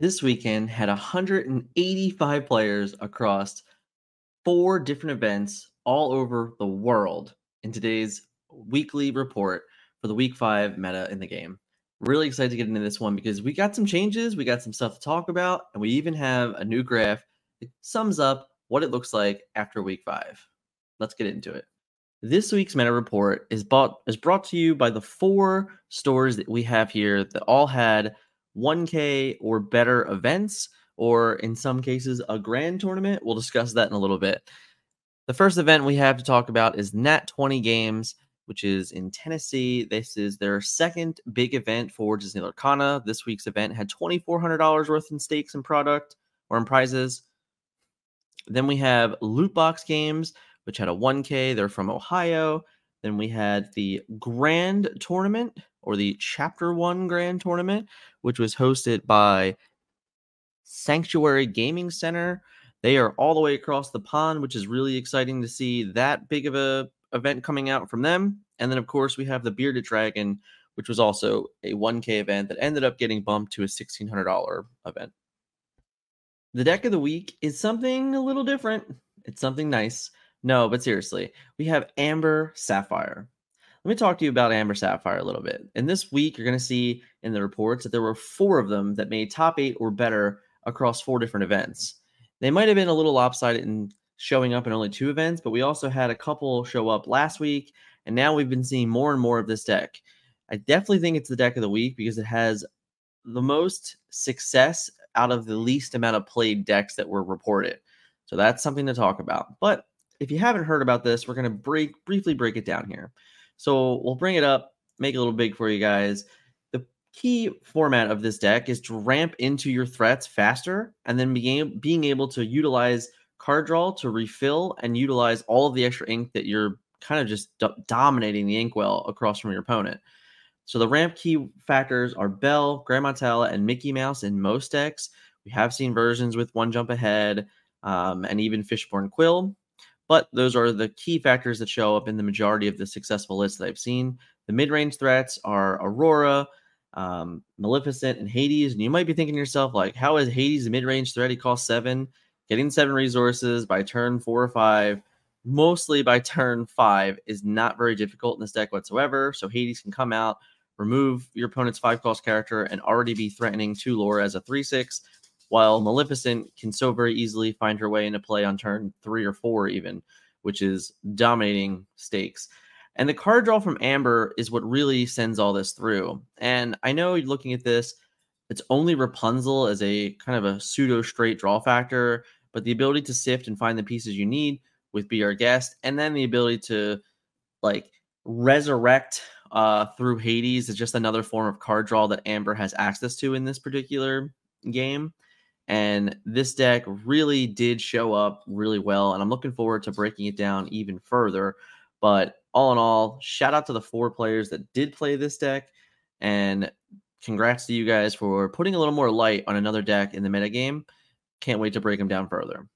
this weekend had 185 players across four different events all over the world in today's weekly report for the week five meta in the game. Really excited to get into this one because we got some changes, we got some stuff to talk about, and we even have a new graph that sums up what it looks like after week five. Let's get into it. This week's meta report is bought is brought to you by the four stores that we have here that all had 1K or better events, or in some cases, a grand tournament. We'll discuss that in a little bit. The first event we have to talk about is Nat 20 Games, which is in Tennessee. This is their second big event for Disney Lorcana. This week's event had $2,400 worth in stakes and product or in prizes. Then we have Lootbox Games, which had a 1K. They're from Ohio. Then we had the Grand Tournament or the Chapter 1 Grand Tournament, which was hosted by Sanctuary Gaming Center. They are all the way across the pond, which is really exciting to see that big of a event coming out from them. And then, of course, we have the Bearded Dragon, which was also a 1K event that ended up getting bumped to a $1,600 event. The deck of the week is something a little different. It's something nice. No, but seriously, we have Amber Sapphire. Let me talk to you about Amber Sapphire a little bit. And this week, you're going to see in the reports that there were four of them that made top eight or better across four different events. They might have been a little lopsided in showing up in only two events, but we also had a couple show up last week, and now we've been seeing more and more of this deck. I definitely think it's the deck of the week because it has the most success out of the least amount of played decks that were reported. So that's something to talk about. But if you haven't heard about this, we're going to break briefly break it down here. So we'll bring it up, make it a little big for you guys The key format of this deck is to ramp into your threats faster and then being, being able to utilize card draw to refill and utilize all of the extra ink that you're kind of just do- dominating the inkwell across from your opponent. So the ramp key factors are Belle, Gramma Tala, and Mickey Mouse in most decks. We have seen versions with one jump ahead um, and even Fishbone Quill, but those are the key factors that show up in the majority of the successful lists that I've seen. The mid range threats are Aurora, um, Maleficent, and Hades. And you might be thinking to yourself, like, how is Hades a mid range threat? He costs seven, getting seven resources by turn four or five, mostly by turn five, is not very difficult in this deck whatsoever. So Hades can come out, remove your opponent's five cost character, and already be threatening two lore as a three six. While Maleficent can so very easily find her way into play on turn three or four, even, which is dominating stakes. And the card draw from Amber is what really sends all this through. And I know looking at this, it's only Rapunzel as a kind of a pseudo straight draw factor, but the ability to sift and find the pieces you need with Be Our Guest, and then the ability to like resurrect uh, through Hades is just another form of card draw that Amber has access to in this particular game. And this deck really did show up really well. And I'm looking forward to breaking it down even further. But all in all, shout out to the four players that did play this deck. And congrats to you guys for putting a little more light on another deck in the metagame. Can't wait to break them down further.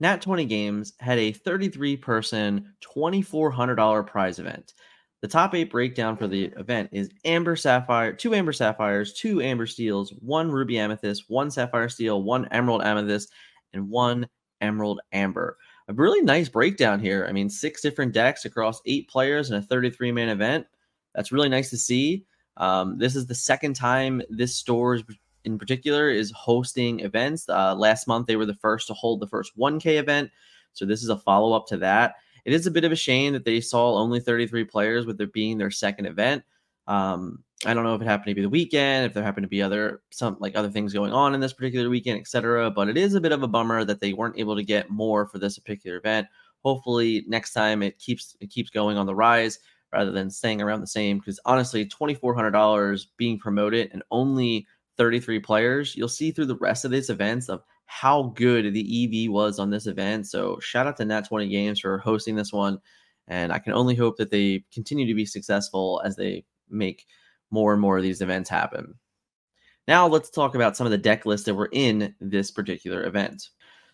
Nat 20 Games had a 33 person, $2,400 prize event. The top eight breakdown for the event is Amber Sapphire, two Amber Sapphires, two Amber Steels, one Ruby Amethyst, one Sapphire Steel, one Emerald Amethyst, and one Emerald Amber a really nice breakdown here. I mean, six different decks across eight players in a 33 man event. That's really nice to see. Um, this is the second time this store in particular is hosting events. Uh, last month, they were the first to hold the first 1K event. So this is a follow up to that. It is a bit of a shame that they saw only 33 players with it being their second event. Um, I don't know if it happened to be the weekend, if there happened to be other some like other things going on in this particular weekend, etc. But it is a bit of a bummer that they weren't able to get more for this particular event. Hopefully, next time it keeps it keeps going on the rise rather than staying around the same. Because honestly, twenty four hundred dollars being promoted and only thirty three players, you'll see through the rest of these events of how good the EV was on this event. So shout out to Nat Twenty Games for hosting this one, and I can only hope that they continue to be successful as they make more and more of these events happen. Now let's talk about some of the deck lists that were in this particular event.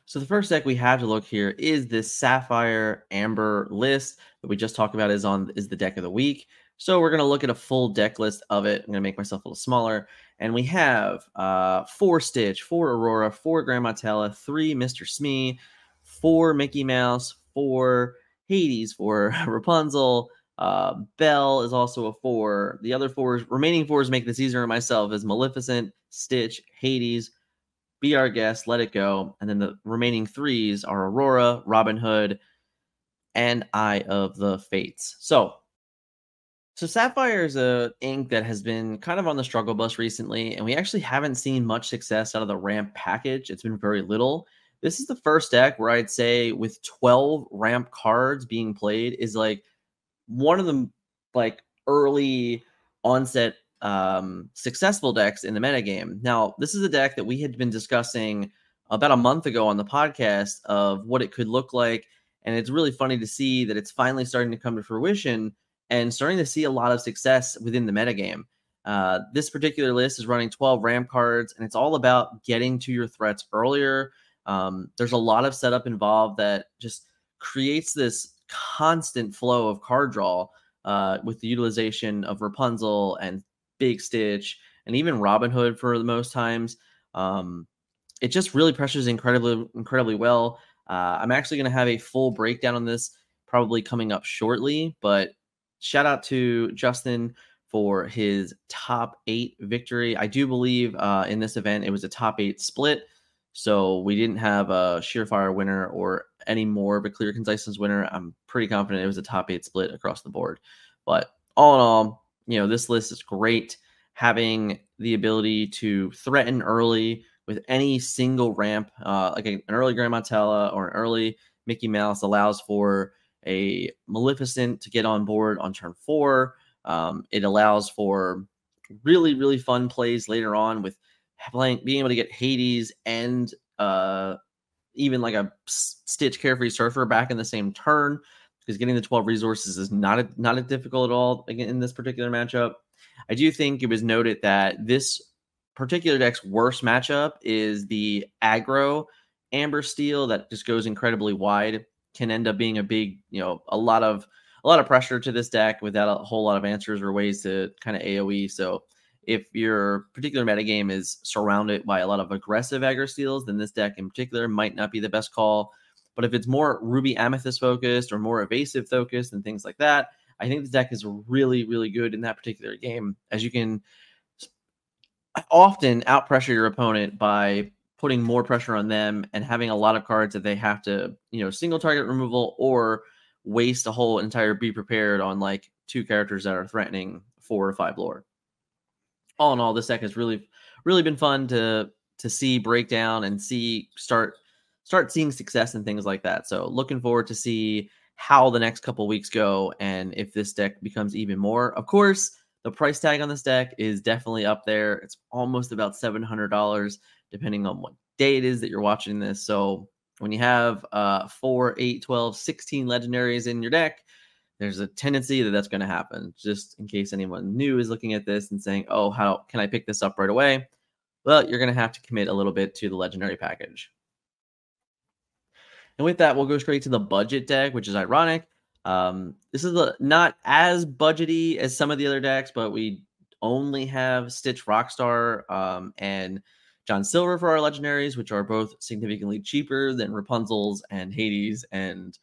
So the first deck we have to look here is this Sapphire Amber list that we just talked about is on is the deck of the week. So we're going to look at a full deck list of it. I'm going to make myself a little smaller. And we have uh, four Stitch, four Aurora, four Gramma Tala, three Mr. Smee, four Mickey Mouse, four Hades, four Rapunzel. Uh, Belle is also a four. The other four, remaining fours, make this easier on myself is Maleficent, Stitch, Hades, Be Our Guest, Let It Go. And then the remaining threes are Aurora, Robin Hood, and Eye of the Fates. So so Sapphire is a ink that has been kind of on the struggle bus recently, and we actually haven't seen much success out of the ramp package. It's been very little. This is the first deck where I'd say with 12 ramp cards being played is like one of the like early onset um successful decks in the metagame. Now, this is a deck that we had been discussing about a month ago on the podcast of what it could look like, and it's really funny to see that it's finally starting to come to fruition and starting to see a lot of success within the metagame. Uh, this particular list is running 12 ramp cards, and it's all about getting to your threats earlier. Um, there's a lot of setup involved that just creates this constant flow of card draw uh, with the utilization of Rapunzel and Big Stitch and even Robin Hood for the most times. Um, it just really pressures incredibly, incredibly well. Uh, I'm actually going to have a full breakdown on this probably coming up shortly, but shout out to Justin for his top eight victory. I do believe uh, in this event it was a top eight split. So we didn't have a Surefire winner or any more of a clear conciseness winner. I'm pretty confident it was a top eight split across the board. But all in all, you know, this list is great. Having the ability to threaten early with any single ramp, uh, like an early Gramma Tala or an early Mickey Mouse allows for a Maleficent to get on board on turn four. Um, it allows for really, really fun plays later on with playing, being able to get Hades and uh, even like a Stitch Carefree Surfer back in the same turn because getting the 12 resources is not a, not a difficult at all in this particular matchup. I do think it was noted that this particular deck's worst matchup is the aggro Amber Steel that just goes incredibly wide can end up being a big, you know, a lot of a lot of pressure to this deck without a whole lot of answers or ways to kind of AoE. So if your particular metagame is surrounded by a lot of aggressive aggro Steels, then this deck in particular might not be the best call. But if it's more Ruby Amethyst focused or more evasive focused and things like that, I think the deck is really, really good in that particular game, as you can often outpressure your opponent by putting more pressure on them and having a lot of cards that they have to, you know, single target removal or waste a whole entire be prepared on like two characters that are threatening four or five lore. All in all, this deck has really, really been fun to to see break down and see start start seeing success and things like that. So looking forward to see how the next couple weeks go and if this deck becomes even more. Of course, the price tag on this deck is definitely up there. It's almost about seven hundred dollars depending on what day it is that you're watching this. So when you have uh, 4, 8, 12, 16 legendaries in your deck, there's a tendency that that's going to happen. Just in case anyone new is looking at this and saying, oh, how can I pick this up right away? Well, you're going to have to commit a little bit to the legendary package. And with that, we'll go straight to the budget deck, which is ironic. Um, this is a, not as budgety as some of the other decks, but we only have Stitch Rockstar um, and John Silver for our legendaries, which are both significantly cheaper than Rapunzel's and Hades and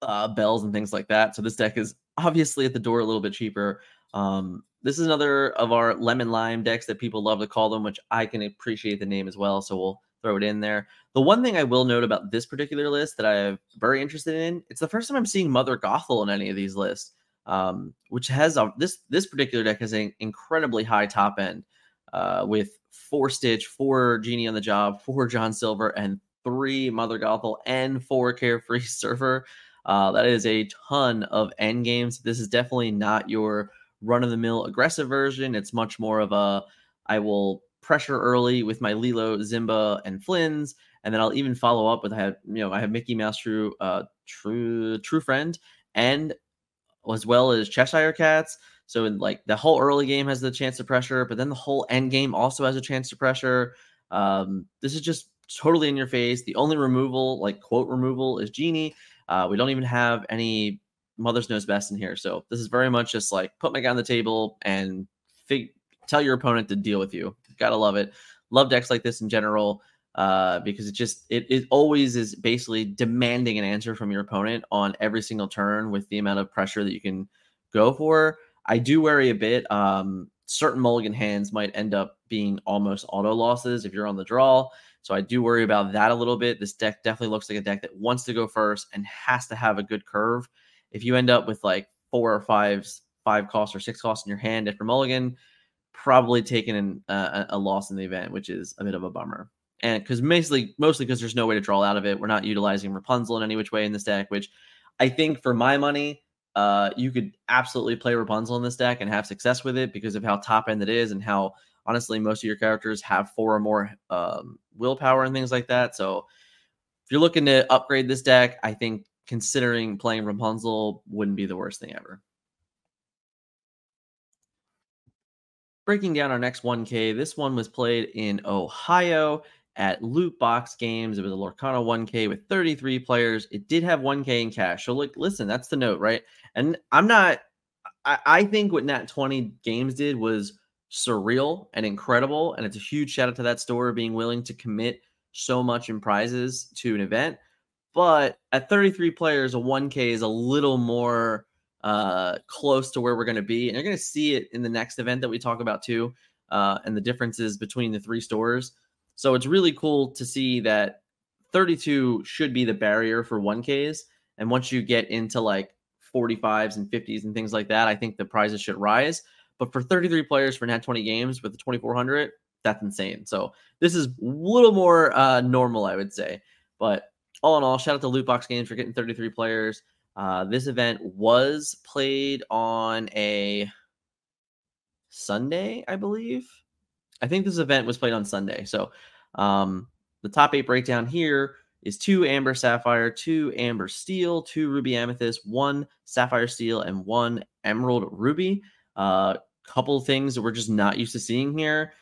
uh, Belles and things like that. So this deck is obviously at the door a little bit cheaper. Um, this is another of our lemon lime decks that people love to call them, which I can appreciate the name as well. So we'll throw it in there. The one thing I will note about this particular list that I'm very interested in, it's the first time I'm seeing Mother Gothel in any of these lists, um, which has a, this this particular deck has an incredibly high top end uh, with four Stitch, four Genie on the Job, four John Silver, and three Mother Gothel, and four Carefree Surfer. Uh, that is a ton of end games. This is definitely not your run of the mill aggressive version. It's much more of a I will pressure early with my Lilo, Simba, and Flynn's, and then I'll even follow up with I have you know I have Mickey Mouse True, uh, True True Friend, and as well as Cheshire Cats. So in like the whole early game has the chance to pressure, but then the whole end game also has a chance to pressure. Um, this is just totally in your face. The only removal, like quote removal, is Genie. Uh, we don't even have any mother's knows best in here. So this is very much just like put my guy on the table and fig- tell your opponent to deal with you. Gotta love it. Love decks like this in general uh, because it just it, it always is basically demanding an answer from your opponent on every single turn with the amount of pressure that you can go for. I do worry a bit. Um, certain mulligan hands might end up being almost auto losses if you're on the draw. So I do worry about that a little bit. This deck definitely looks like a deck that wants to go first and has to have a good curve. If you end up with like four or fives, five costs or six costs in your hand after mulligan, probably taking an, uh, a loss in the event, which is a bit of a bummer. And because mostly, mostly because there's no way to draw out of it. We're not utilizing Rapunzel in any which way in this deck, which I think for my money, uh, you could absolutely play Rapunzel in this deck and have success with it because of how top end it is and how honestly most of your characters have four or more um, willpower and things like that. So if you're looking to upgrade this deck, I think considering playing Rapunzel wouldn't be the worst thing ever. Breaking down our next 1K, this one was played in Ohio at Lootbox Games. It was a Lorcana 1K with 33 players. It did have 1K in cash. So, like, listen, that's the note, right? And I'm not, I, I think what Nat 20 Games did was surreal and incredible. And it's a huge shout out to that store being willing to commit so much in prizes to an event. But at 33 players, a 1K is a little more uh, close to where we're going to be. And you're going to see it in the next event that we talk about too, uh, and the differences between the three stores. So it's really cool to see that 32 should be the barrier for 1Ks. And once you get into like 45s and 50s and things like that, I think the prizes should rise. But for 33 players for Nat 20 games with the 2400, that's insane. So this is a little more uh, normal, I would say. But all in all, shout out to Lootbox Games for getting 33 players. Uh, this event was played on a Sunday, I believe. I think this event was played on Sunday. So um, the top eight breakdown here is two amber sapphire, two amber steel, two ruby amethyst, one sapphire steel, and one emerald ruby. A uh, couple things that we're just not used to seeing here.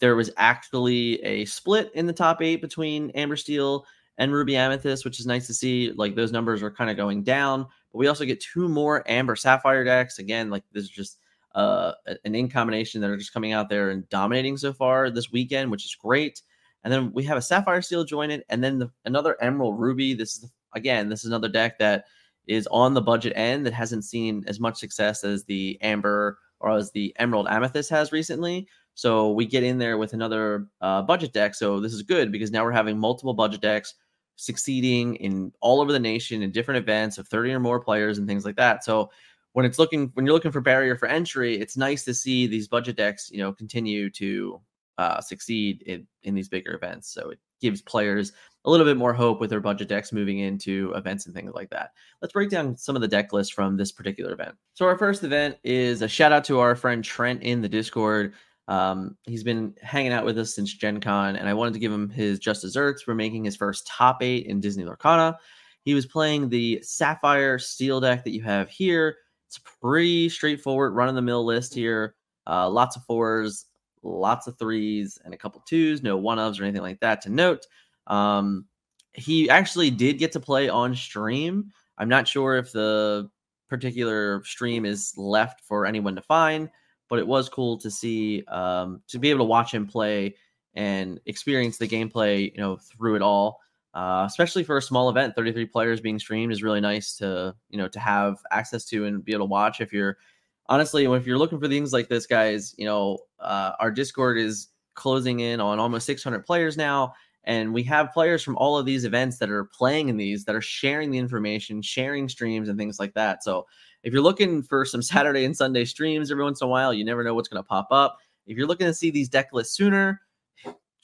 There was actually a split in the top eight between amber steel and ruby amethyst, which is nice to see. Like those numbers are kind of going down, but we also get two more amber sapphire decks. Again, like this is just uh, an in combination that are just coming out there and dominating so far this weekend, which is great. And then we have a sapphire steel joined, and then the, another emerald ruby. This is again, this is another deck that is on the budget end that hasn't seen as much success as the amber or as the emerald amethyst has recently. So we get in there with another uh, budget deck. So this is good because now we're having multiple budget decks succeeding in all over the nation in different events of 30 or more players and things like that. So when it's looking when you're looking for barrier for entry, it's nice to see these budget decks, you know, continue to uh, succeed in in these bigger events. So it gives players a little bit more hope with their budget decks moving into events and things like that. Let's break down some of the deck lists from this particular event. So our first event is a shout out to our friend Trent in the Discord. Um, he's been hanging out with us since Gen Con, and I wanted to give him his just desserts for making his first top eight in Disney Lorcana. He was playing the Sapphire Steel deck that you have here. It's pretty straightforward, run of the mill list here. Uh, lots of fours, lots of threes, and a couple twos. No one ofs or anything like that to note. Um, he actually did get to play on stream. I'm not sure if the particular stream is left for anyone to find, but it was cool to see um, to be able to watch him play and experience the gameplay, you know, through it all uh, especially for a small event 33 players being streamed is really nice to you know to have access to and be able to watch if you're honestly if you're looking for things like this guys you know uh, our discord is closing in on almost 600 players now and we have players from all of these events that are playing in these that are sharing the information sharing streams and things like that so if you're looking for some saturday and sunday streams every once in a while you never know what's going to pop up if you're looking to see these deck lists sooner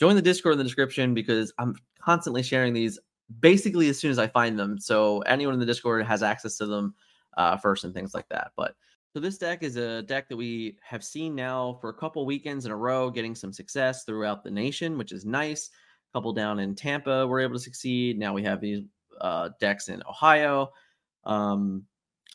join the discord in the description because i'm constantly sharing these basically as soon as I find them. So anyone in the Discord has access to them uh, first and things like that. But so this deck is a deck that we have seen now for a couple weekends in a row, getting some success throughout the nation, which is nice. A couple down in Tampa were able to succeed. Now we have these uh, decks in Ohio. Um,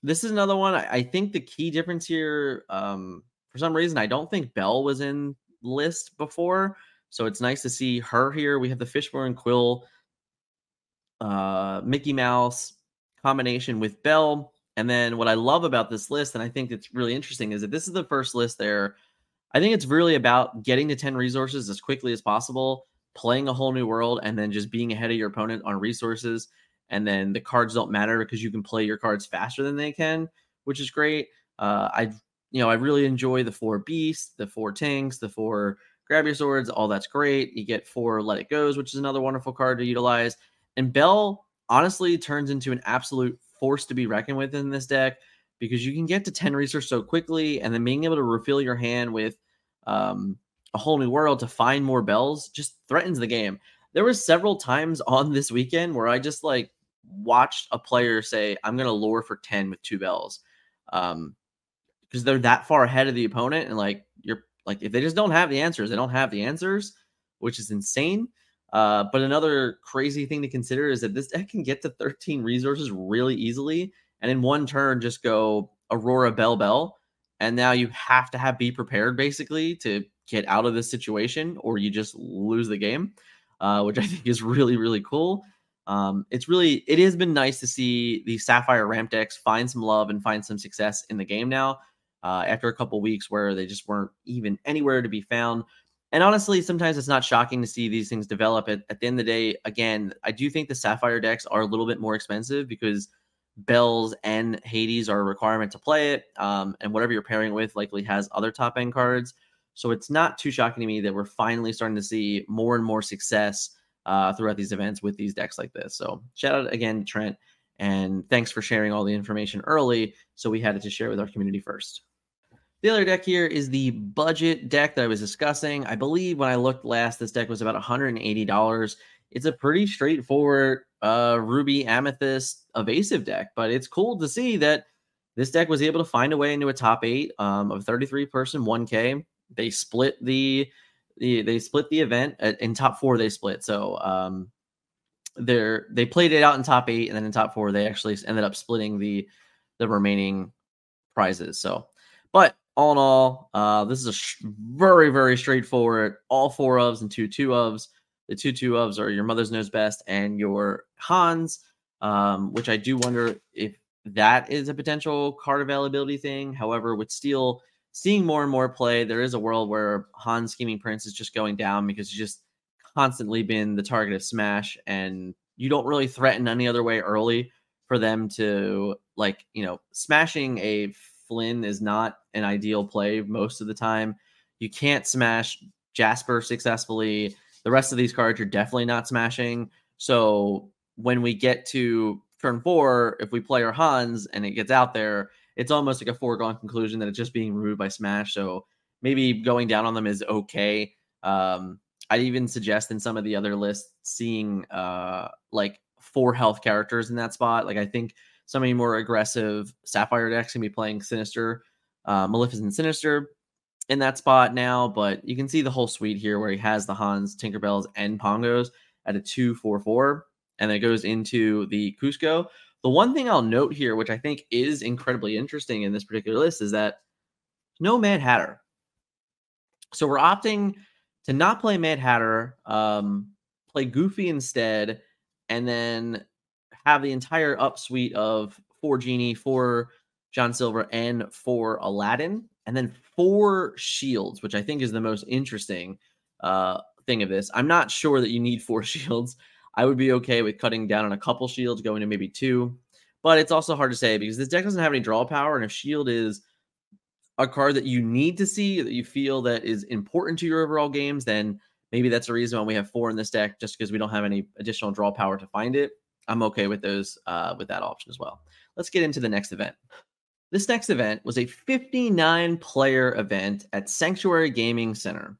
this is another one. I, I, think the key difference here, um, for some reason, I don't think Belle was in list before. So it's nice to see her here. We have the Fishbone Quill, uh, Mickey Mouse combination with Belle. And then what I love about this list, and I think it's really interesting, is that this is the first list there. I think it's really about getting to 10 resources as quickly as possible, playing a whole new world, and then just being ahead of your opponent on resources. And then the cards don't matter because you can play your cards faster than they can, which is great. Uh, I, you know, I really enjoy the four beasts, the four tanks, the four grab your swords. All that's great. You get four let it goes, which is another wonderful card to utilize. And Belle honestly turns into an absolute force to be reckoned with in this deck because you can get to 10 research so quickly and then being able to refill your hand with um, a whole new world to find more Belles just threatens the game. There were several times on this weekend where I just like watched a player say, I'm going to lure for 10 with two Belles. Um, because they're that far ahead of the opponent and like you're like if they just don't have the answers, they don't have the answers, which is insane. Uh, but another crazy thing to consider is that this deck can get to 13 resources really easily, and in one turn just go Aurora Belle Belle, and now you have to have be prepared basically to get out of this situation, or you just lose the game, uh, which I think is really really cool. Um, it's really it has been nice to see the Sapphire ramp decks find some love and find some success in the game now. Uh, after a couple weeks where they just weren't even anywhere to be found. And honestly, sometimes it's not shocking to see these things develop. At, at the end of the day, again, I do think the Sapphire decks are a little bit more expensive because Belles and Hades are a requirement to play it. Um, and whatever you're pairing with likely has other top end cards. So it's not too shocking to me that we're finally starting to see more and more success uh, throughout these events with these decks like this. So shout out again Trent. And thanks for sharing all the information early. So we had it to share with our community first. The other deck here is the budget deck that I was discussing. I believe when I looked last, this deck was about $180. It's a pretty straightforward uh, Ruby Amethyst evasive deck, but it's cool to see that this deck was able to find a way into a top eight um, of 33 person 1K. They split the, the they split the event uh, in top four. They split so um, they're they played it out in top eight, and then in top four they actually ended up splitting the the remaining prizes. So, but all in all, uh, this is a sh- very, very straightforward. All four ofs and two two ofs. The two two ofs are your mother's knows best and your Hans, um, which I do wonder if that is a potential card availability thing. However, with Steel seeing more and more play, there is a world where Hans Scheming Prince is just going down because he's just constantly been the target of Smash, and you don't really threaten any other way early for them to like you know smashing a Flynn is not an ideal play most of the time. You can't smash Jasper successfully. The rest of these cards you're definitely not smashing. So when we get to turn four, if we play our Hans and it gets out there, it's almost like a foregone conclusion that it's just being removed by smash. So maybe going down on them is okay. Um, I'd even suggest in some of the other lists seeing uh, like four health characters in that spot. Like I think some of the more aggressive Sapphire decks can be playing Sinister, uh, Maleficent Sinister in that spot now, but you can see the whole suite here where he has the Hans, Tinkerbells, and Pongos at a 2 4 4, and it goes into the Kuzco. The one thing I'll note here, which I think is incredibly interesting in this particular list, is that no Mad Hatter. So we're opting to not play Mad Hatter, um, play Goofy instead, and then have the entire up suite of four Genie, four John Silver, and four Aladdin, and then four shields, which I think is the most interesting uh, thing of this. I'm not sure that you need four shields. I would be okay with cutting down on a couple shields, going to maybe two, but it's also hard to say because this deck doesn't have any draw power, and if shield is a card that you need to see that you feel that is important to your overall games, then maybe that's the reason why we have four in this deck, just because we don't have any additional draw power to find it. I'm okay with those uh, with that option as well. Let's get into the next event. This next event was a 59 player event at Sanctuary Gaming Center.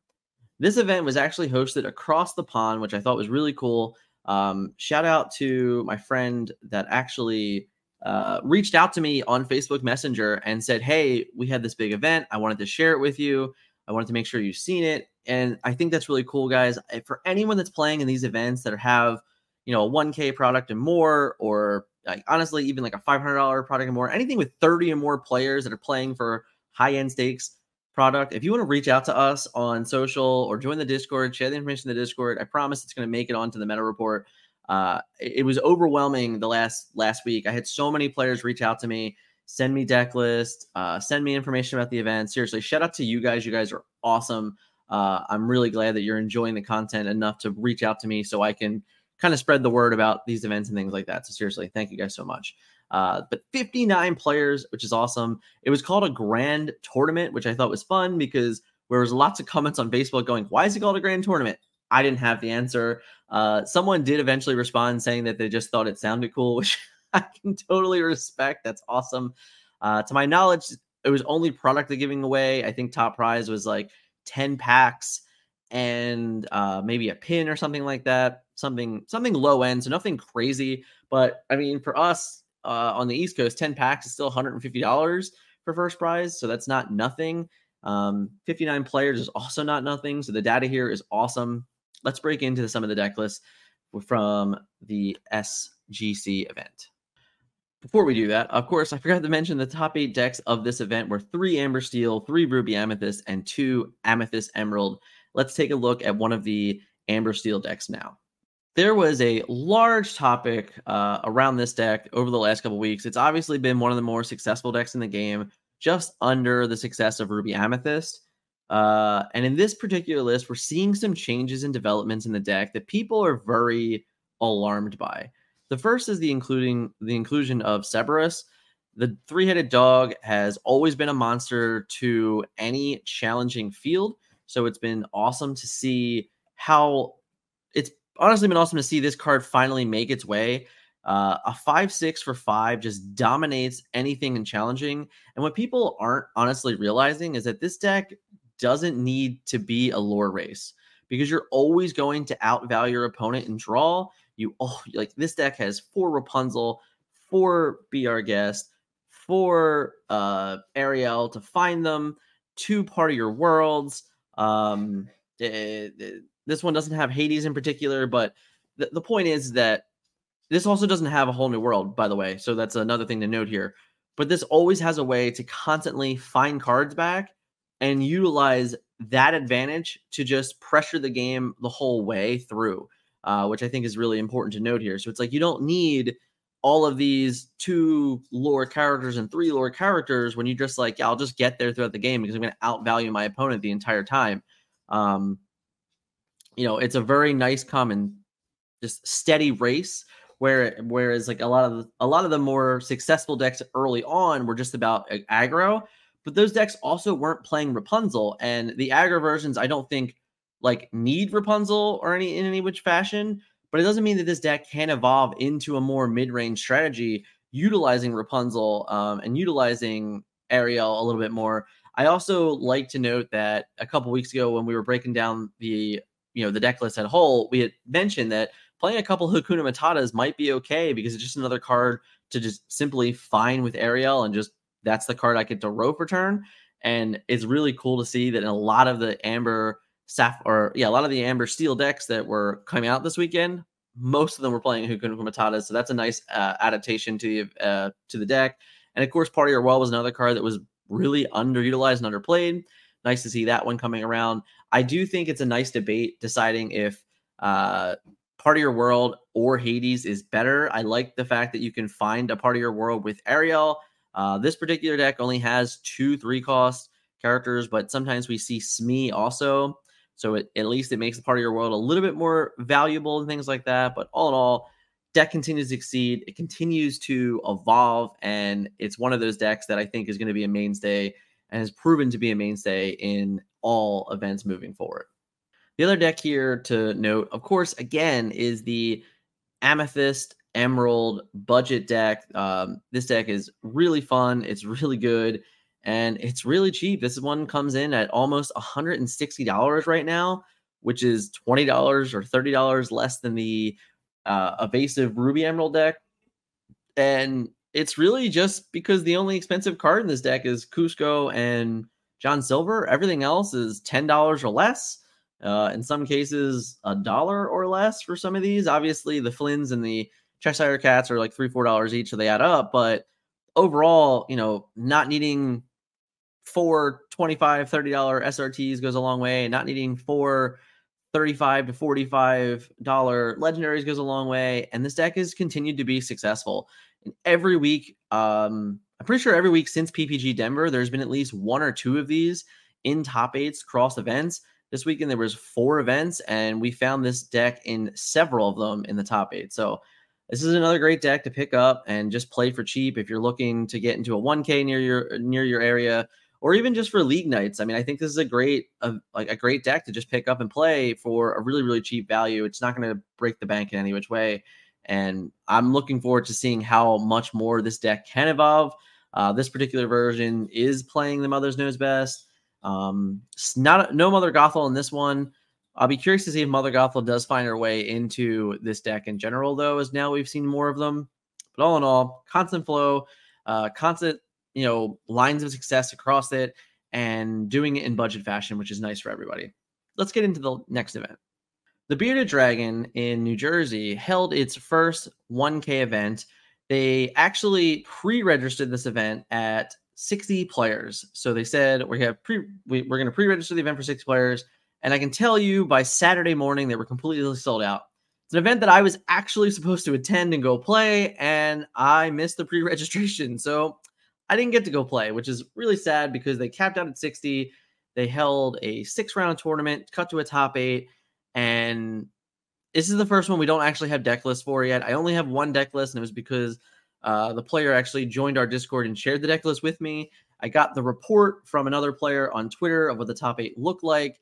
This event was actually hosted across the pond, which I thought was really cool. Um, shout out to my friend that actually uh, reached out to me on Facebook Messenger and said, Hey, we had this big event. I wanted to share it with you. I wanted to make sure you've seen it. And I think that's really cool, guys. For anyone that's playing in these events that have you know, a 1K product and more, or like honestly, even like a $500 product and more, anything with 30 or more players that are playing for high end stakes product. If you want to reach out to us on social or join the Discord, share the information in the Discord, I promise it's going to make it onto the meta report. Uh, it, it was overwhelming the last last week. I had so many players reach out to me Send me deck list, uh, send me information about the event. Seriously, shout out to you guys. You guys are awesome. Uh, I'm really glad that you're enjoying the content enough to reach out to me so I can kind of spread the word about these events and things like that. So seriously, thank you guys so much. Uh, but 59 players, which is awesome. It was called a grand tournament, which I thought was fun because there was lots of comments on Facebook going, "Why is it called a grand tournament?" I didn't have the answer. Uh, someone did eventually respond saying that they just thought it sounded cool, which I can totally respect. That's awesome. Uh, to my knowledge, it was only product they're giving away. I think top prize was like 10 packs and uh, maybe a pin or something like that. Something something low end, so nothing crazy. But I mean, for us uh, on the East Coast, 10 packs is still $150 for first prize. So that's not nothing. Um, 59 players is also not nothing. So the data here is awesome. Let's break into some of the deck lists from the SGC event. Before we do that, of course, I forgot to mention the top eight decks of this event were three Amber Steel, three Ruby Amethyst, and two Amethyst Emerald. Let's take a look at one of the Amber Steel decks now. There was a large topic uh, around this deck over the last couple weeks. It's obviously been one of the more successful decks in the game, just under the success of Ruby Amethyst. Uh, and in this particular list, we're seeing some changes and developments in the deck that people are very alarmed by. The first is the including the inclusion of Cerberus. The three-headed dog has always been a monster to any challenging field, so it's been awesome to see how it's honestly been awesome to see this card finally make its way. Uh, a five six for five just dominates anything and challenging. And what people aren't honestly realizing is that this deck doesn't need to be a lore race because you're always going to outvalue your opponent and draw. You oh like this deck has four Rapunzel, four Our Guest, four uh Ariel to find them, two part of your worlds. Um it, eh, it, eh, this one doesn't have Hades in particular, but the, the point is that this also doesn't have a whole new world, by the way. So that's another thing to note here. But this always has a way to constantly find cards back and utilize that advantage to just pressure the game the whole way through uh, which I think is really important to note here. So it's like you don't need all of these two lore characters and three lore characters when you just like, yeah, I'll just get there throughout the game because I'm going to outvalue my opponent the entire time. Um, you know, it's a very nice, common, just steady race. Where whereas like a lot of the, a lot of the more successful decks early on were just about aggro, but those decks also weren't playing Rapunzel, and the aggro versions I don't think like need Rapunzel or any in any which fashion, but it doesn't mean that this deck can evolve into a more mid-range strategy utilizing Rapunzel um, and utilizing Ariel a little bit more. I also like to note that a couple weeks ago when we were breaking down the you know the deck list at whole, we had mentioned that playing a couple Hakuna Matatas might be okay because it's just another card to just simply fine with Ariel and just that's the card I get to rope return. And it's really cool to see that in a lot of the Amber Saf or yeah, a lot of the Amber Steel decks that were coming out this weekend, most of them were playing Hakuna Matata, so that's a nice uh, adaptation to the uh, to the deck. And of course, Part of Your World was another card that was really underutilized and underplayed. Nice to see that one coming around. I do think it's a nice debate deciding if uh, Part of Your World or Hades is better. I like the fact that you can find a Part of Your World with Ariel. Uh, this particular deck only has two three cost characters, but sometimes we see Smee also. So it, at least it makes the part of your world a little bit more valuable and things like that. But all in all, deck continues to exceed. It continues to evolve, and it's one of those decks that I think is going to be a mainstay and has proven to be a mainstay in all events moving forward. The other deck here to note, of course, again, is the Amethyst Emerald budget deck. Um, this deck is really fun. It's really good and it's really cheap. This one comes in at almost $160 right now, which is $20 or $30 less than the uh, evasive Ruby Emerald deck. And it's really just because the only expensive card in this deck is Kuzco and John Silver. Everything else is $10 or less. Uh, in some cases, a dollar or less for some of these. Obviously, the Flynn's and the Cheshire Cats are like three, four dollars each, so they add up. But overall, you know, not needing four 25 30 dollar srts goes a long way and not needing four 35 to 45 dollar legendaries goes a long way and this deck has continued to be successful and every week um I'm pretty sure every week since PPG Denver, there's been at least one or two of these in top eights cross events. This weekend there was four events, and we found this deck in several of them in the top eight. So this is another great deck to pick up and just play for cheap if you're looking to get into a 1K near your near your area, or even just for league nights. I mean, I think this is a great uh, like a great deck to just pick up and play for a really really cheap value. It's not going to break the bank in any which way, and I'm looking forward to seeing how much more this deck can evolve. Uh, this particular version is playing the Mother's Knows Best. Um, not no Mother Gothel in this one. I'll be curious to see if Mother Gothel does find her way into this deck in general, though, as now we've seen more of them. But all in all, constant flow, uh, constant, you know, lines of success across it, and doing it in budget fashion, which is nice for everybody. Let's get into the next event. The Bearded Dragon in New Jersey held its first 1K event. They actually pre-registered this event at 60 players. So they said we have pre we, are going to pre-register the event for 60 players, and I can tell you by Saturday morning they were completely sold out. It's an event that I was actually supposed to attend and go play, and I missed the pre-registration, so I didn't get to go play, which is really sad because they capped out at 60. They held a six-round tournament, cut to a top eight, and this is the first one we don't actually have deck lists for yet. I only have one deck list, and it was because uh, the player actually joined our Discord and shared the deck list with me. I got the report from another player on Twitter of what the top eight looked like,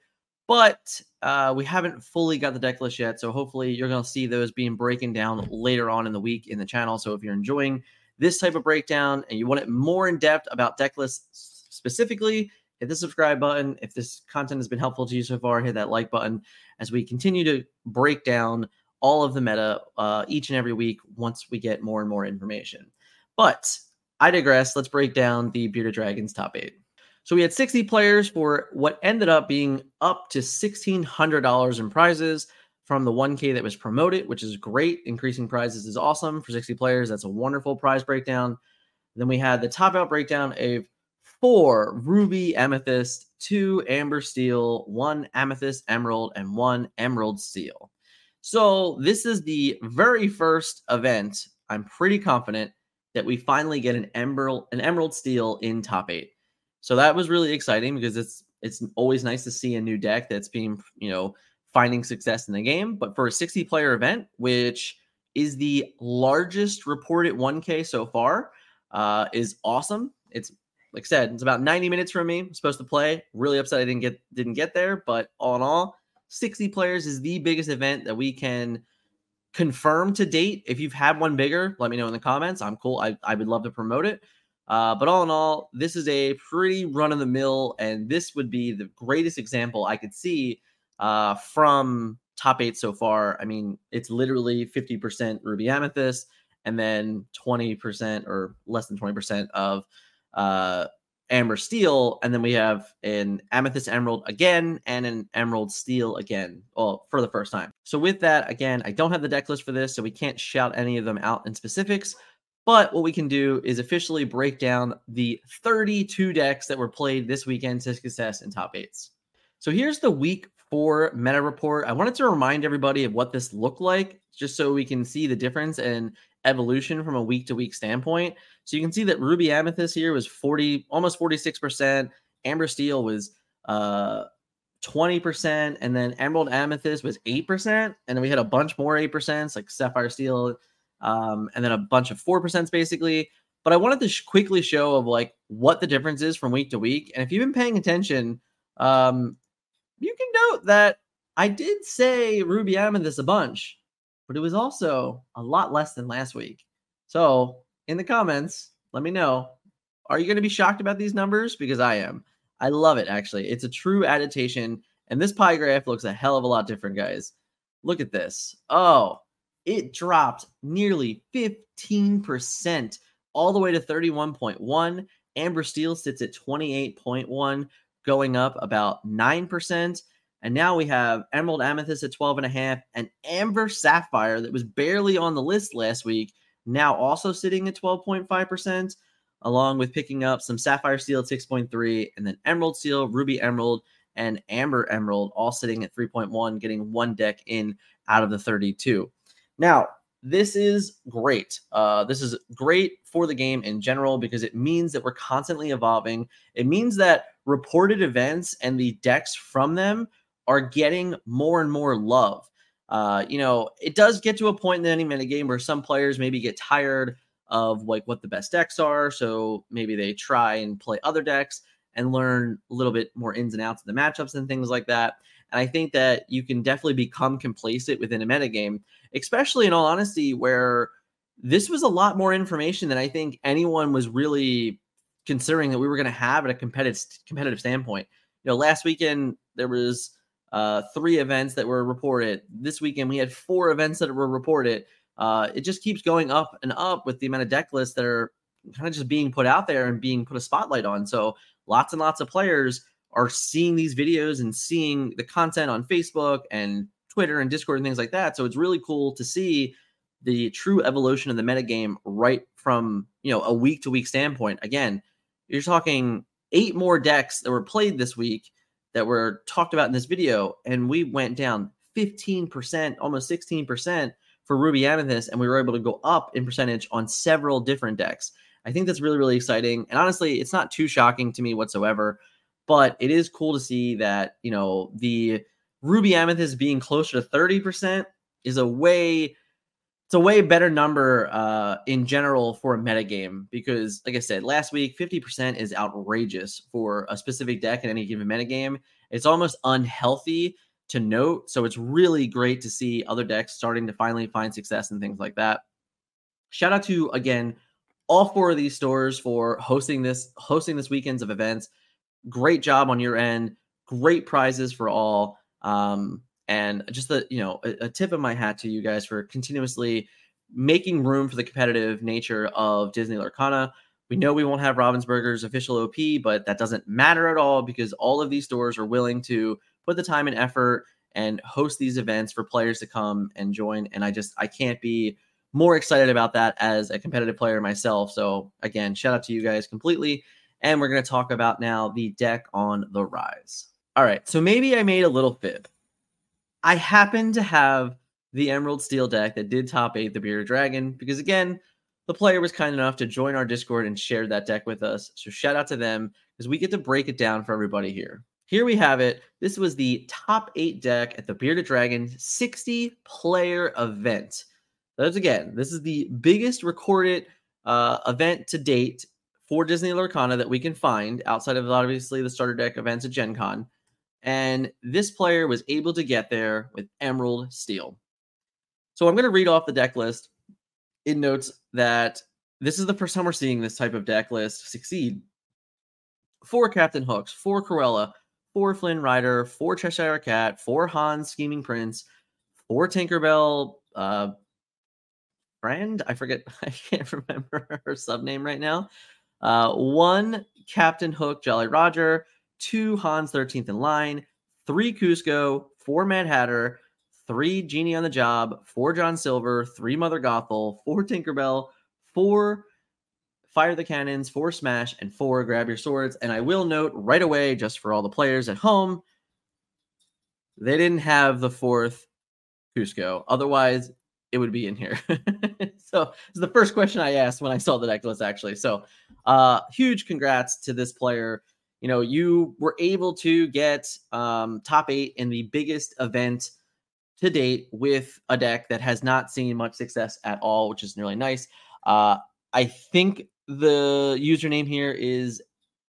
but uh, we haven't fully got the deck list yet. So hopefully you're going to see those being broken down later on in the week in the channel. So if you're enjoying this type of breakdown and you want it more in depth about deck lists specifically, hit the subscribe button. If this content has been helpful to you so far, hit that like button as we continue to break down all of the meta uh, each and every week once we get more and more information. But I digress. Let's break down the Bearded Dragons top eight. So we had 60 players for what ended up being up to $1,600 in prizes from the 1K that was promoted, which is great. Increasing prizes is awesome for 60 players. That's a wonderful prize breakdown. Then we had the top out breakdown of four ruby amethyst, two amber steel, one amethyst emerald, and one emerald steel. So this is the very first event. I'm pretty confident that we finally get an emerald an emerald steel in top eight. So that was really exciting because it's it's always nice to see a new deck that's being you know finding success in the game. But for a 60 player event, which is the largest reported 1K so far, uh, is awesome. It's like I said, it's about 90 minutes from me. I'm supposed to play. Really upset I didn't get didn't get there, but all in all, 60 players is the biggest event that we can confirm to date. If you've had one bigger, let me know in the comments. I'm cool. I, I would love to promote it. Uh, but all in all, this is a pretty run of the mill, and this would be the greatest example I could see uh, from top eight so far. I mean, it's literally 50% Ruby Amethyst, and then 20% or less than 20% of uh, Amber Steel, and then we have an Amethyst Emerald again and an Emerald Steel again, well, for the first time. So with that, again, I don't have the deck list for this, so we can't shout any of them out in specifics. But what we can do is officially break down the 32 decks that were played this weekend to success in top eights. So here's the week four meta report. I wanted to remind everybody of what this looked like, just so we can see the difference and evolution from a week to week standpoint. So you can see that Ruby Amethyst here was 40, almost 46%. Amber Steel was uh 20%, and then Emerald Amethyst was 8%. And then we had a bunch more 8%, like Sapphire Steel, um, and then a bunch of 4% basically. But I wanted to sh- quickly show of like what the difference is from week to week. And if you've been paying attention, um, you can note that I did say Ruby Amethyst a bunch but it was also a lot less than last week. So, in the comments, let me know are you going to be shocked about these numbers? Because I am. I love it, actually. It's a true adaptation. And this pie graph looks a hell of a lot different, guys. Look at this. Oh, it dropped nearly 15%, all the way to 31.1. Amber Steel sits at 28.1, going up about 9%. And now we have Emerald Amethyst at 12 and a half and Amber Sapphire that was barely on the list last week, now also sitting at 12.5%, along with picking up some Sapphire Steel at 6.3 and then Emerald Steel, Ruby Emerald, and Amber Emerald all sitting at 3.1, getting one deck in out of the 32. Now, this is great. Uh, this is great for the game in general because it means that we're constantly evolving. It means that reported events and the decks from them are getting more and more love. Uh, you know, it does get to a point in any metagame where some players maybe get tired of like what the best decks are. So maybe they try and play other decks and learn a little bit more ins and outs of the matchups and things like that. And I think that you can definitely become complacent within a metagame, especially in all honesty, where this was a lot more information than I think anyone was really considering that we were going to have at a competitive competitive standpoint. You know, last weekend there was uh, three events that were reported. This weekend we had four events that were reported. Uh, it just keeps going up and up with the amount of deck lists that are kind of just being put out there and being put a spotlight on. So lots and lots of players are seeing these videos and seeing the content on Facebook and Twitter and Discord and things like that. So it's really cool to see the true evolution of the metagame right from you know a week to week standpoint. Again, you're talking eight more decks that were played this week that were talked about in this video, and we went down 15%, almost 16% for Ruby Amethyst, and we were able to go up in percentage on several different decks. I think that's really, really exciting. And honestly, it's not too shocking to me whatsoever but it is cool to see that you know the ruby amethyst being closer to 30% is a way it's a way better number uh, in general for a metagame because like i said last week 50% is outrageous for a specific deck in any given metagame it's almost unhealthy to note so it's really great to see other decks starting to finally find success and things like that shout out to again all four of these stores for hosting this hosting this weekends of events great job on your end. Great prizes for all. Um, and just the you know a, a, tip of my hat to you guys for continuously making room for the competitive nature of Disney Lorcana. We know we won't have Ravensburger's official OP, but that doesn't matter at all because all of these stores are willing to put the time and effort and host these events for players to come and join. And I just I can't be more excited about that as a competitive player myself. So again, shout out to you guys completely. And we're going to talk about now the deck on the rise. All right, so maybe I made a little fib. I happen to have the Emerald Steel deck that did top eight the Bearded Dragon because, again, the player was kind enough to join our Discord and share that deck with us. So shout out to them because we get to break it down for everybody here. Here we have it. This was the top eight deck at the Bearded Dragon 60 player event. That's again, this is the biggest recorded uh, event to date for Disney Lorcana that we can find outside of obviously the starter deck events at Gen Con. And this player was able to get there with Emerald Steel. So I'm going to read off the deck list. It notes that this is the first time we're seeing this type of deck list succeed. Four Captain Hooks, four Cruella, four Flynn Rider, four Cheshire Cat, four Hans Scheming Prince, four Tinkerbell, uh, brand. I forget. I can't remember her sub name right now. Uh, one Captain Hook, Jolly Roger, two Hans 13th in line, three Kuzco, four Mad Hatter, three Genie on the Job, four John Silver, three Mother Gothel, four Tinkerbell, four Fire the Cannons, four Smash, and four Grab Your Swords. And I will note right away, just for all the players at home, they didn't have the fourth Kuzco. Otherwise, it would be in here. so it's the first question I asked when I saw the deck list, actually. So uh huge congrats to this player. You know, you were able to get um top eight in the biggest event to date with a deck that has not seen much success at all, which is really nice. Uh I think the username here is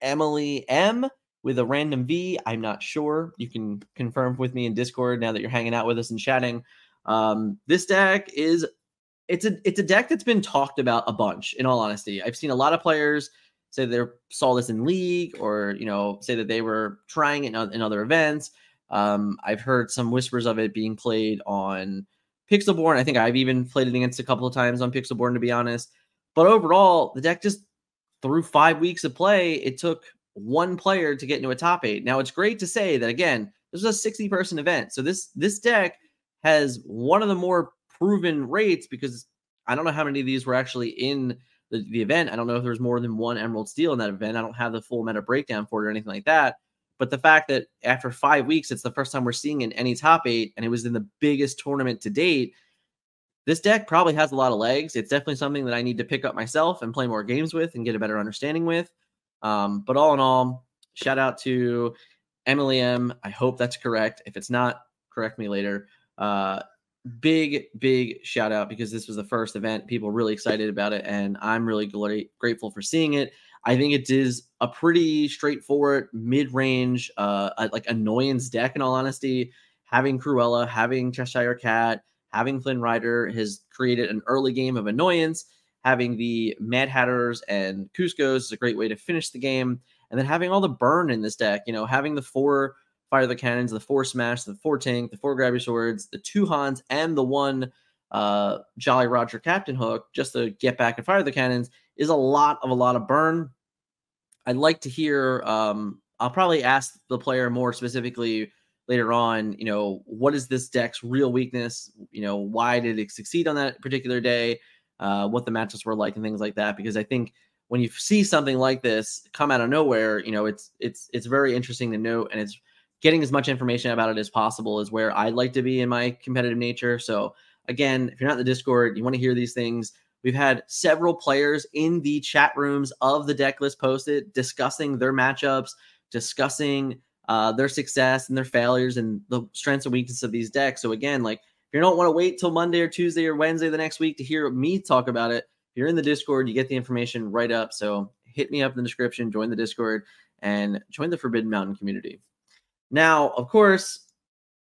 Emily M with a random V. I'm not sure. You can confirm with me in Discord now that you're hanging out with us and chatting. Um, this deck is it's a it's a deck that's been talked about a bunch. In all honesty, I've seen a lot of players say they saw this in league, or you know, say that they were trying it in, other events. Um, I've heard some whispers of it being played on Pixelborn. I think I've even played it against a couple of times on Pixelborn, to be honest. But overall, the deck just through five weeks of play, it took one player to get into a top eight. Now it's great to say that again, this was a 60 person event. So this this deck has one of the more proven rates because I don't know how many of these were actually in the, the event. I don't know if there's more than one Emerald Steel in that event. I don't have the full meta breakdown for it or anything like that. But the fact that after five weeks, it's the first time we're seeing in any top eight, and it was in the biggest tournament to date, this deck probably has a lot of legs. It's definitely something that I need to pick up myself and play more games with and get a better understanding with. Um, but all in all, shout out to Emily M. I hope that's correct. If it's not, correct me later. Uh, big, big shout out because this was the first event. People really excited about it, and I'm really grateful for seeing it. I think it is a pretty straightforward mid range, uh, like annoyance deck. In all honesty, having Cruella, having Cheshire Cat, having Flynn Rider has created an early game of annoyance. Having the Mad Hatters and Kuzcos is a great way to finish the game. And then having all the burn in this deck, you know, having the four fire the cannons, the four smash, the four tank, the four grab your swords, the two Hans, and the one uh, Jolly Roger Captain Hook just to get back and fire the cannons is a lot of a lot of burn. I'd like to hear. Um, I'll probably ask the player more specifically later on. You know, what is this deck's real weakness? You know, why did it succeed on that particular day? Uh, what the matches were like and things like that. Because I think when you see something like this come out of nowhere, you know, it's it's it's very interesting to note, and it's getting as much information about it as possible is where I'd like to be in my competitive nature. So again, if you're not in the Discord, you want to hear these things. We've had several players in the chat rooms of the deck list posted discussing their matchups, discussing uh, their success and their failures and the strengths and weaknesses of these decks. So again, like if you don't want to wait till Monday or Tuesday or Wednesday the next week to hear me talk about it, if you're in the Discord, you get the information right up. So hit me up in the description, join the Discord, and join the Forbidden Mountain community. Now, of course,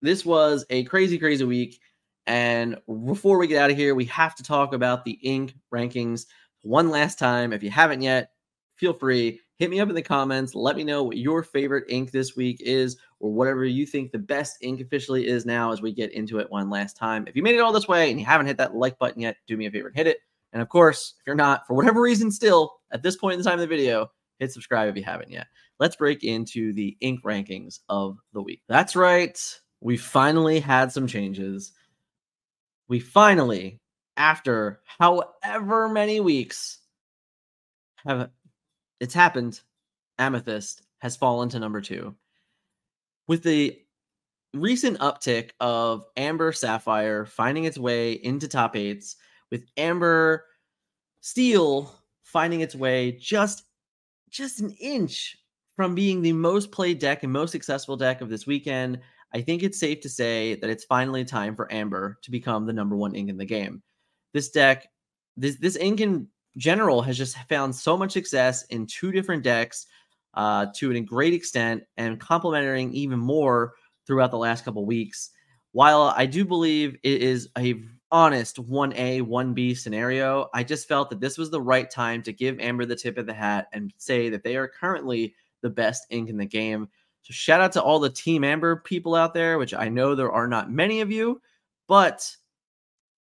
this was a crazy, crazy week. And before we get out of here, we have to talk about the Ink rankings one last time. If you haven't yet, feel free. Hit me up in the comments. Let me know what your favorite ink this week is, or whatever you think the best ink officially is now as we get into it one last time. If you made it all this way and you haven't hit that like button yet, do me a favor and hit it. And of course, if you're not, for whatever reason, still at this point in the time of the video, hit subscribe if you haven't yet. Let's break into the ink rankings of the week. That's right. We finally had some changes. We finally, after however many weeks, have it's happened. Amethyst has fallen to number two. With the recent uptick of Amber Sapphire finding its way into top eights, with Amber Steel finding its way just just an inch from being the most played deck and most successful deck of this weekend, I think it's safe to say that it's finally time for Amber to become the number one ink in the game. This deck, this this ink in general has just found so much success in two different decks uh, to a great extent and complementing even more throughout the last couple weeks. While I do believe it is a honest 1A, 1B scenario, I just felt that this was the right time to give Amber the tip of the hat and say that they are currently the best ink in the game. So shout out to all the Team Amber people out there, which I know there are not many of you, but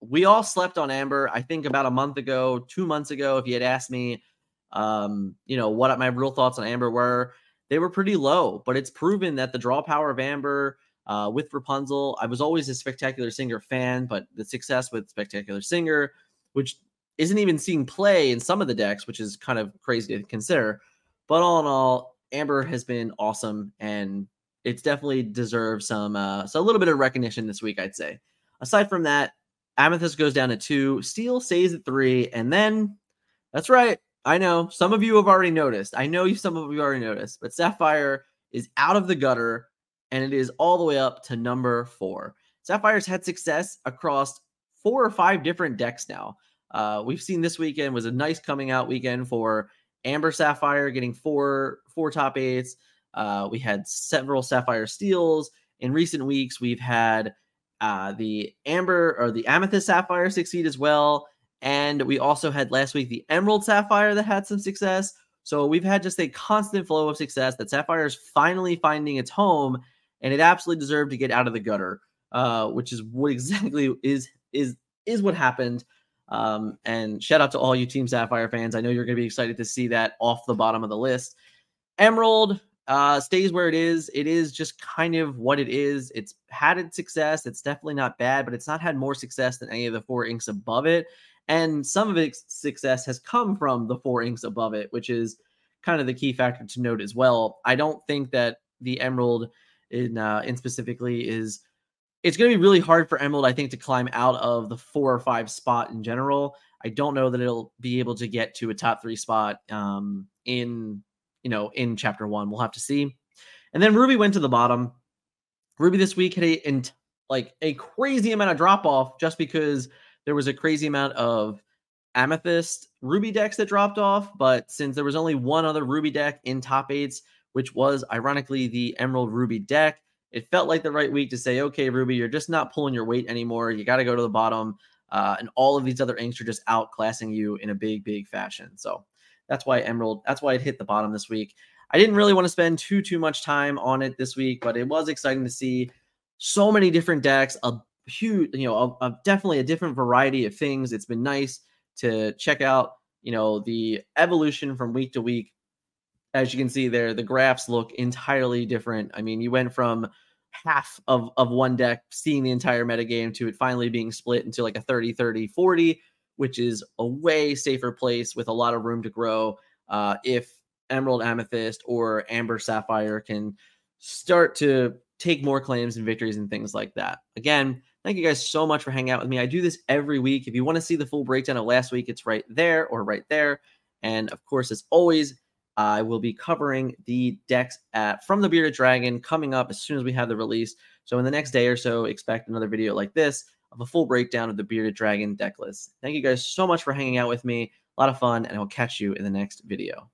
we all slept on Amber. I think about a month ago, two months ago, if you had asked me, um, you know, what my real thoughts on Amber were, they were pretty low. But it's proven that the draw power of Amber uh, with Rapunzel, I was always a Spectacular Singer fan, but the success with Spectacular Singer, which isn't even seeing play in some of the decks, which is kind of crazy to consider. But all in all, Amber has been awesome, and it's definitely deserved some uh, so a little bit of recognition this week, I'd say. Aside from that, Amethyst goes down to two, Steel stays at three, and then that's right. I know some of you have already noticed. I know you some of you already noticed, but Sapphire is out of the gutter and it is all the way up to number four. Sapphire's had success across four or five different decks now. Uh, we've seen this weekend was a nice coming out weekend for Amber Sapphire getting four four top eights. Uh, we had several Sapphire Steels in recent weeks. We've had uh, the Amber or the Amethyst Sapphire succeed as well, and we also had last week the Emerald Sapphire that had some success. So we've had just a constant flow of success that Sapphire is finally finding its home, and it absolutely deserved to get out of the gutter, uh, which is what exactly is is is what happened. Um, and shout out to all you Team Sapphire fans. I know you're going to be excited to see that off the bottom of the list. Emerald uh, stays where it is. It is just kind of what it is. It's had its success. It's definitely not bad, but it's not had more success than any of the four inks above it. And some of its success has come from the four inks above it, which is kind of the key factor to note as well. I don't think that the Emerald in uh, in specifically is it's going to be really hard for Emerald, I think, to climb out of the four or five spot in general. I don't know that it'll be able to get to a top three spot um, in you know in chapter one. We'll have to see. And then Ruby went to the bottom. Ruby this week had a in, like a crazy amount of drop off just because there was a crazy amount of amethyst ruby decks that dropped off but since there was only one other ruby deck in top eights which was ironically the emerald ruby deck it felt like the right week to say, okay, Ruby, you're just not pulling your weight anymore. You got to go to the bottom. Uh, and all of these other inks are just outclassing you in a big, big fashion. So that's why Emerald, that's why it hit the bottom this week. I didn't really want to spend too, too much time on it this week, but it was exciting to see so many different decks, a huge, you know, a, a, definitely a different variety of things. It's been nice to check out, you know, the evolution from week to week as you can see there, the graphs look entirely different. I mean, you went from half of, of one deck seeing the entire metagame to it finally being split into like a 30, 30, 40, which is a way safer place with a lot of room to grow. Uh, if Emerald Amethyst or Amber Sapphire can start to take more claims and victories and things like that. Again, thank you guys so much for hanging out with me. I do this every week. If you want to see the full breakdown of last week, it's right there or right there. And of course, as always, I will be covering the decks at from the Bearded Dragon coming up as soon as we have the release. So in the next day or so, expect another video like this of a full breakdown of the Bearded Dragon deck list. Thank you guys so much for hanging out with me. A lot of fun, and I will catch you in the next video.